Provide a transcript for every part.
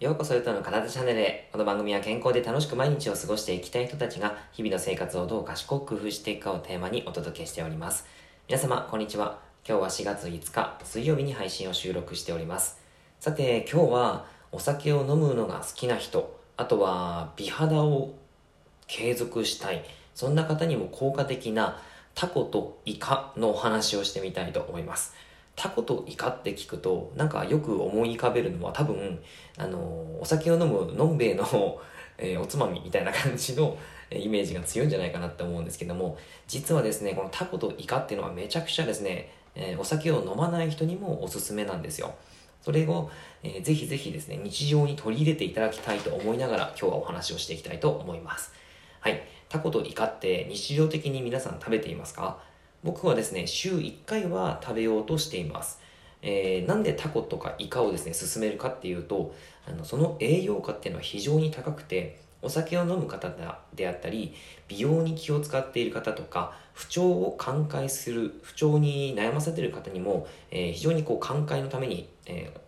ようこそゆとの体チャンネルへ。この番組は健康で楽しく毎日を過ごしていきたい人たちが日々の生活をどう賢く工夫していくかをテーマにお届けしております。皆様、こんにちは。今日は4月5日水曜日に配信を収録しております。さて、今日はお酒を飲むのが好きな人、あとは美肌を継続したい、そんな方にも効果的なタコとイカのお話をしてみたいと思います。タコとイカって聞くと、なんかよく思い浮かべるのは多分、あの、お酒を飲むのんべえの えー、おつまみみたいな感じのえイメージが強いんじゃないかなって思うんですけども、実はですね、このタコとイカっていうのはめちゃくちゃですね、えー、お酒を飲まない人にもおすすめなんですよ。それを、えー、ぜひぜひですね、日常に取り入れていただきたいと思いながら今日はお話をしていきたいと思います。はい。タコとイカって日常的に皆さん食べていますか？僕はですね、週1回は食べようとしています。えー、なんでタコとかイカをですね、勧めるかっていうと、あのその栄養価っていうのは非常に高くて、お酒を飲む方であったり、美容に気を使っている方とか、不調を寛解する、不調に悩ませている方にも、えー、非常にこう寛解のために、えー、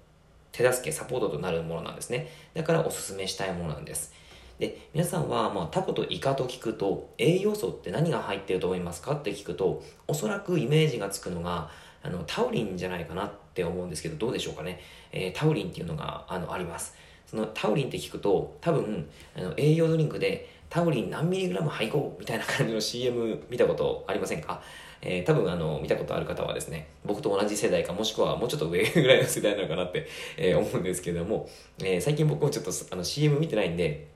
手助け、サポートとなるものなんですね。だからお勧めしたいものなんです。で、皆さんは、まあ、タコとイカと聞くと、栄養素って何が入ってると思いますかって聞くと、おそらくイメージがつくのが、あの、タウリンじゃないかなって思うんですけど、どうでしょうかね。えー、タウリンっていうのが、あの、あります。そのタウリンって聞くと、多分、あの、栄養ドリンクで、タウリン何ミリグラム配合みたいな感じの CM 見たことありませんか？えー、多分あの、見たことある方はですね、僕と同じ世代か、もしくはもうちょっと上ぐらいの世代なのかなって、えー、思うんですけども、えー、最近僕もちょっとあの CM 見てないんで、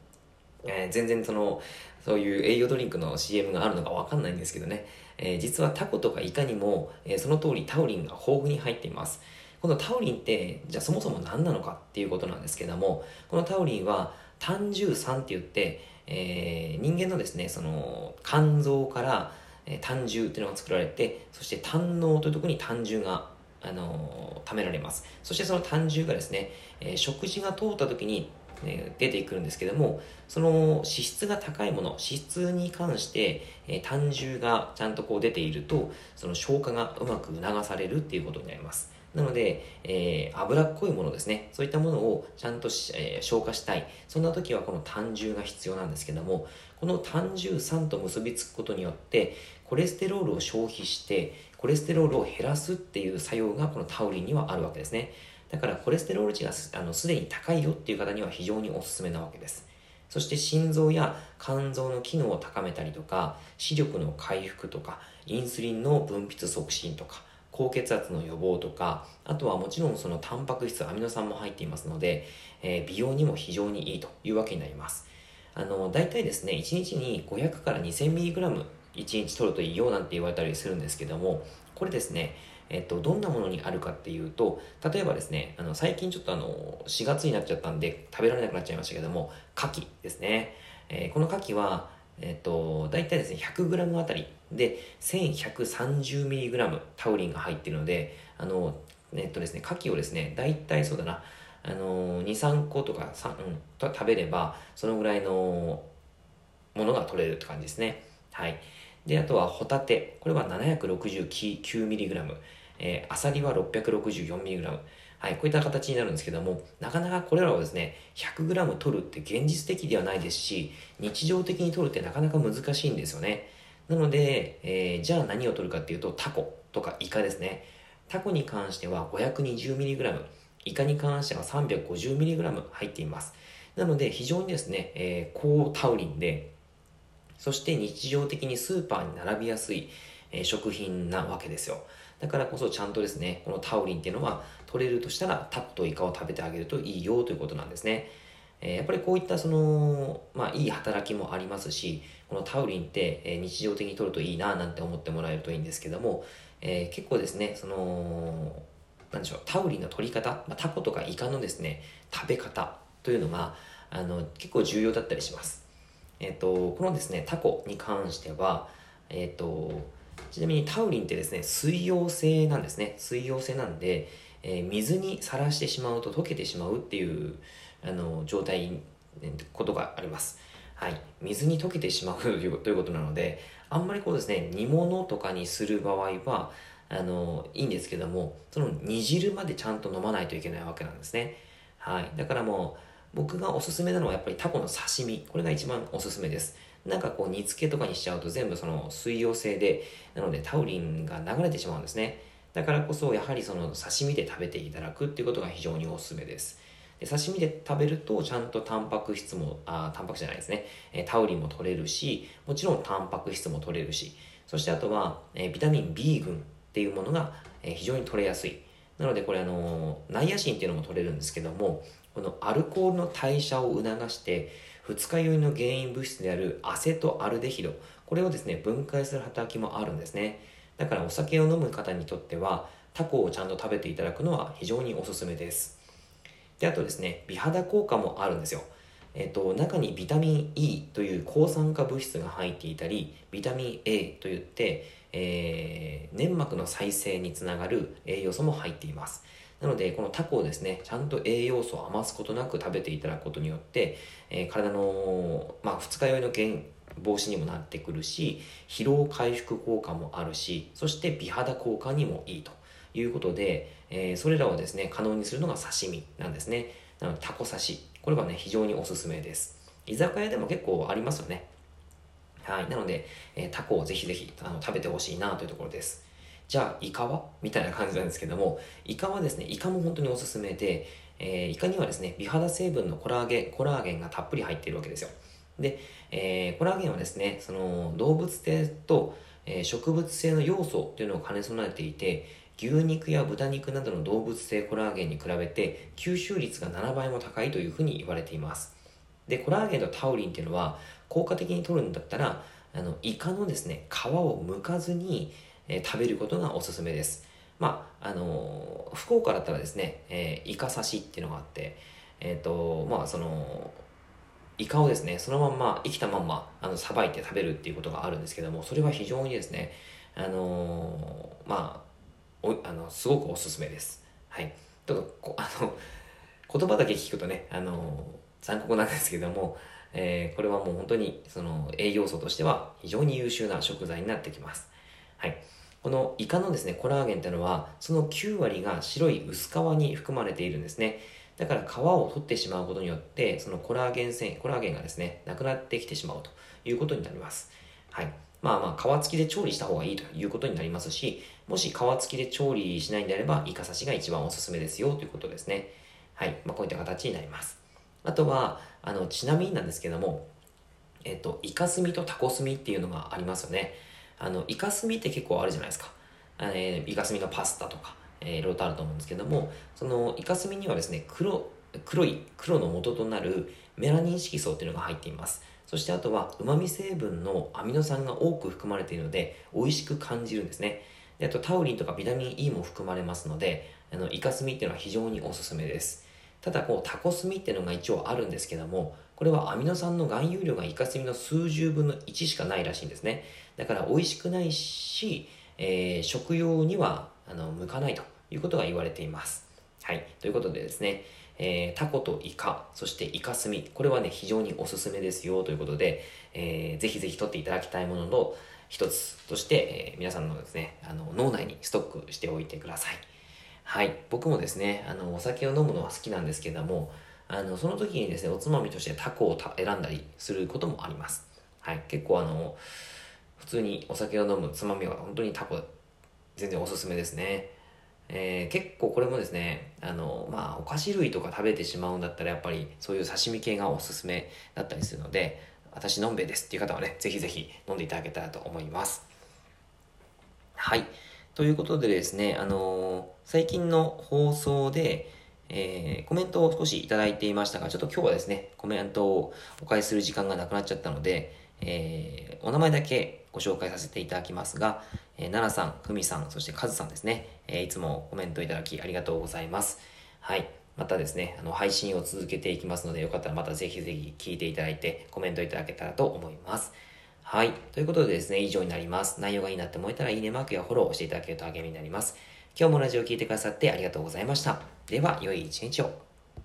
えー、全然その、そういう栄養ドリンクの CM があるのかわかんないんですけどね、えー、実はタコとかイカにも、えー、その通りタウリンが豊富に入っています。このタウリンって、じゃあそもそも何なのかっていうことなんですけども、このタウリンは単重酸って言って、えー、人間のですね、その肝臓から、えー、単重っていうのが作られて、そして胆のというところに単重があのー、貯められます。そしてその単重がですね、えー、食事が通った時にえ出てくるんですけども、その脂質が高いもの、脂質に関して、え単重がちゃんとこう出ていると、その消化がうまく促されるっていうことになります。なので、えー、脂っこいものですね。そういったものをちゃんと、えー、消化したい。そんな時はこの単重が必要なんですけども、この単重酸と結びつくことによって、コレステロールを消費して、コレステロールを減らすっていう作用がこのタウリンにはあるわけですね。だからコレステロール値があのすでに高いよっていう方には非常におすすめなわけです。そして心臓や肝臓の機能を高めたりとか、視力の回復とか、インスリンの分泌促進とか、高血圧の予防とか、あとはもちろんそのタンパク質、アミノ酸も入っていますので、えー、美容にも非常にいいというわけになります。あの、大体ですね、1日に500から 2000mg 1日取るといいよなんて言われたりするんですけども、これですね、えっと、どんなものにあるかっていうと、例えばですね、あの、最近ちょっとあの、4月になっちゃったんで、食べられなくなっちゃいましたけども、牡蠣ですね。えー、この牡蠣は、えっと、大体ですね、100g あたりで 1130mg タウリンが入っているので、あの、えっとですね、牡蠣をですね、大体そうだな、あの、2、3個とか3、うん、食べれば、そのぐらいのものが取れるって感じですね。はい。で、あとはホタテ。これは 769mg。えー、アサリは 664mg。はい、こういった形になるんですけども、なかなかこれらをですね、100g 取るって現実的ではないですし、日常的に取るってなかなか難しいんですよね。なので、えー、じゃあ何を取るかっていうと、タコとかイカですね。タコに関しては 520mg、イカに関しては 350mg 入っています。なので、非常にですね、えー、高タウリンで、そして日常的にスーパーに並びやすい、え、食品なわけですよ。だからこそちゃんとですね、このタウリンっていうのは取れるとしたらタコとイカを食べてあげるといいよということなんですね。え、やっぱりこういったその、まあいい働きもありますし、このタウリンって、え、日常的に取るといいななんて思ってもらえるといいんですけども、えー、結構ですね、その、なんでしょう、タウリンの取り方、まあ、タコとかイカのですね、食べ方というのが、あの、結構重要だったりします。えっ、と、このですね、タコに関しては、えっ、と、ちなみにタウリンってですね、水溶性なんですね。水溶性なんで、えー、水にさらしてしまうと溶けてしまうっていう、あの、状態、ことがあります。はい。水に溶けてしまう ということなので、あんまりこうですね、煮物とかにする場合は、あの、いいんですけども、その煮汁までちゃんと飲まないといけないわけなんですね。はい。だからもう、僕がおすすめなのはやっぱりタコの刺身。これが一番おすすめです。なんかこう煮付けとかにしちゃうと全部その水溶性で、なのでタウリンが流れてしまうんですね。だからこそやはりその刺身で食べていただくっていうことが非常におすすめです。で刺身で食べるとちゃんとタンパク質も、あ、タンパクじゃないですね。えタウリンも取れるし、もちろんタンパク質も取れるし、そしてあとは、えビタミン B 群っていうものが、え非常に取れやすい。なのでこれあの、ナイアシンっていうのも取れるんですけども、このアルコールの代謝を促して、二日酔いの原因物質であるアセトアルデヒド、これをですね、分解する働きもあるんですね。だからお酒を飲む方にとっては、タコをちゃんと食べていただくのは非常におすすめです。で、あとですね、美肌効果もあるんですよ。えっと、中にビタミン E という抗酸化物質が入っていたり、ビタミン A といって、えー、粘膜の再生につながる栄養素も入っています。なので、このタコをですね、ちゃんと栄養素を余すことなく食べていただくことによって、えー、体の、まあ、二日酔いの原防止にもなってくるし、疲労回復効果もあるし、そして美肌効果にもいいということで、えー、それらをですね、可能にするのが刺身なんですね。なので、タコ刺し。これはね、非常におすすめです。居酒屋でも結構ありますよね。はい。なので、えー、タコをぜひぜひあの食べてほしいなというところです。じゃあ、イカは？みたいな感じなんですけども、イカはですね、イカも本当におすすめで、えー、イカにはですね、美肌成分のコラーゲン、コラーゲンがたっぷり入っているわけですよ。で、えー、コラーゲンはですね、その動物性と、えー、植物性の要素というのを兼ね備えていて、牛肉や豚肉などの動物性コラーゲンに比べて吸収率が7倍も高いというふうに言われています。で、コラーゲンとタウリンっていうのは効果的に取るんだったら、あの、イカのですね、皮を剥かずに、えー、食べることがおすすめです。まあ、あのー、福岡だったらですね、えー、イカ刺しっていうのがあって、えっ、と、まあ、その、イカをですね、そのまんま、生きたまんま、あの、さばいて食べるっていうことがあるんですけども、それは非常にですね、あのまあ、おあのすごくおすすめです。はい。ちょっとあの言葉だけ聞くとね、あの残酷なんですけども、えー、これはもう本当にその栄養素としては非常に優秀な食材になってきます。はい。このイカのですね、コラーゲンっていうのは、その9割が白い薄皮に含まれているんですね。だから皮を取ってしまうことによって、そのコラーゲン繊維、コラーゲンがですね、なくなってきてしまうということになります。はい。まあまあ、皮付きで調理した方がいいということになりますし、もし皮付きで調理しないんであれば、イカ刺しが一番おすすめですよということですね。はい。まあ、こういった形になります。あとは、あの、ちなみになんですけども、えっと、イカスミとタコスミっていうのがありますよね。あの、イカスミって結構あるじゃないですか。えー、イカスミのパスタとか、えー、いろいろとあると思うんですけども、そのイカスミにはですね、黒、黒い、黒の元となるメラニン色素っていうのが入っています。そしてあとは旨味成分のアミノ酸が多く含まれているので美味しく感じるんですね。であとタウリンとかビタミン E も含まれますので、あのイカスミっていうのは非常におすすめです。ただこうタコスミっていうのが一応あるんですけども、これはアミノ酸の含有量がイカスミの数十分の1しかないらしいんですね。だから美味しくないし、えー、食用にはあの向かないということが言われています。はい。ということでですね、えー、タコとイカ、そしてイカスミ、これはね、非常におすすめですよということで、えー、ぜひぜひ取っていただきたいものの一つとして、えー、皆さんのですね、あの、脳内にストックしておいてください。はい。僕もですね、あの、お酒を飲むのは好きなんですけども、あの、その時にですね、おつまみとしてタコを選んだりすることもあります。はい。結構あの、普通にお酒を飲むつまみは本当にタコ、全然おすすめですね。えー、結構これもですね、あの、まあ、お菓子類とか食べてしまうんだったら、やっぱりそういう刺身系がおすすめだったりするので、私のんべえですっていう方はね、ぜひぜひ飲んでいただけたらと思います。はい。ということでですね、あのー、最近の放送で、えー、コメントを少しいただいていましたが、ちょっと今日はですね、コメントをお返しする時間がなくなっちゃったので、えー、お名前だけご紹介させていただきますが、えー、奈々さん、ふみさん、そしてカズさんですね、えー、いつもコメントいただきありがとうございます。はい。またですね、あの、配信を続けていきますので、よかったらまたぜひぜひ聞いていただいて、コメントいただけたらと思います。はい。ということでですね、以上になります。内容がいいなって思えたら、いいねマークやフォローしていただけると励みになります。今日もラジオを聴いてくださってありがとうございました。では、良い一日を。